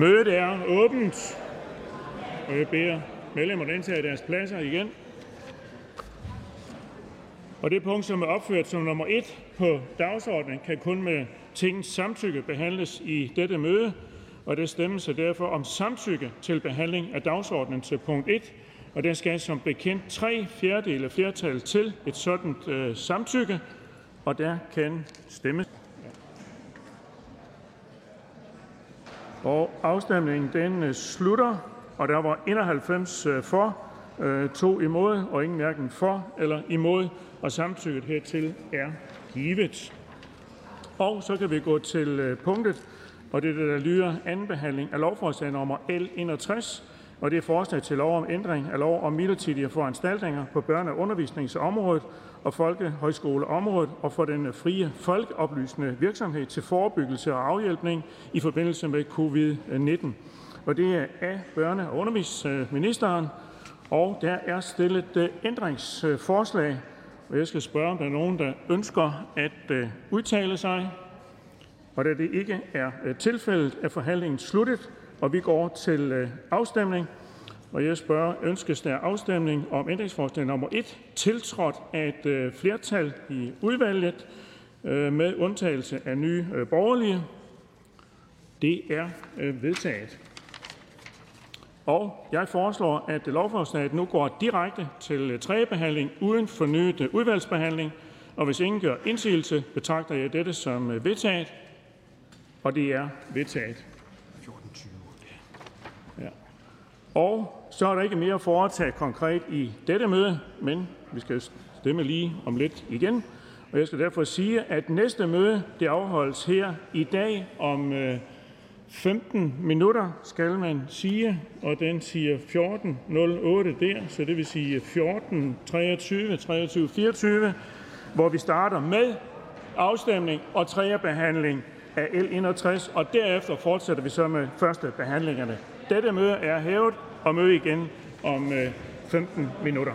Mødet er åbent. Og jeg beder medlemmerne indtage deres pladser igen. Og det punkt, som er opført som nummer 1 på dagsordenen, kan kun med tingens samtykke behandles i dette møde. Og der stemmes derfor om samtykke til behandling af dagsordenen til punkt 1. Og der skal som bekendt tre fjerdedele flertal til et sådan øh, samtykke. Og der kan stemmes. Afstemningen den øh, slutter, og der var 91 øh, for, øh, to imod, og ingen hverken for eller imod, og samtykket hertil er givet. Og så kan vi gå til øh, punktet, og det er det, der lyder anden behandling af lovforslag nummer L 61, og det er forslag til lov om ændring af lov om midlertidige foranstaltninger på børne- og undervisningsområdet og folkehøjskoleområdet og for den frie folkeoplysende virksomhed til forebyggelse og afhjælpning i forbindelse med covid-19. Og det er af børne- og undervisningsministeren, og der er stillet øh, ændringsforslag. Og jeg skal spørge, om der er nogen, der ønsker at øh, udtale sig. Og da det ikke er øh, tilfældet, er forhandlingen sluttet, vi går til øh, afstemning. Og jeg spørger, ønskes der afstemning om ændringsforslag nummer 1, tiltrådt af et øh, flertal i udvalget øh, med undtagelse af nye borgerlige? Det er vedtaget. Og jeg foreslår, at lovforslaget nu går direkte til tredje behandling uden fornyet udvalgsbehandling. Og hvis ingen gør indsigelse, betragter jeg dette som vedtaget. Og det er vedtaget. Og så er der ikke mere at foretage konkret i dette møde, men vi skal stemme lige om lidt igen. Og jeg skal derfor sige, at næste møde det afholdes her i dag om øh, 15 minutter, skal man sige, og den siger 14.08 der, så det vil sige 14.23, 23.24, hvor vi starter med afstemning og tredje behandling af L 61, og derefter fortsætter vi så med første behandlingerne. Dette møde er hævet, og møde igen om øh, 15 minutter.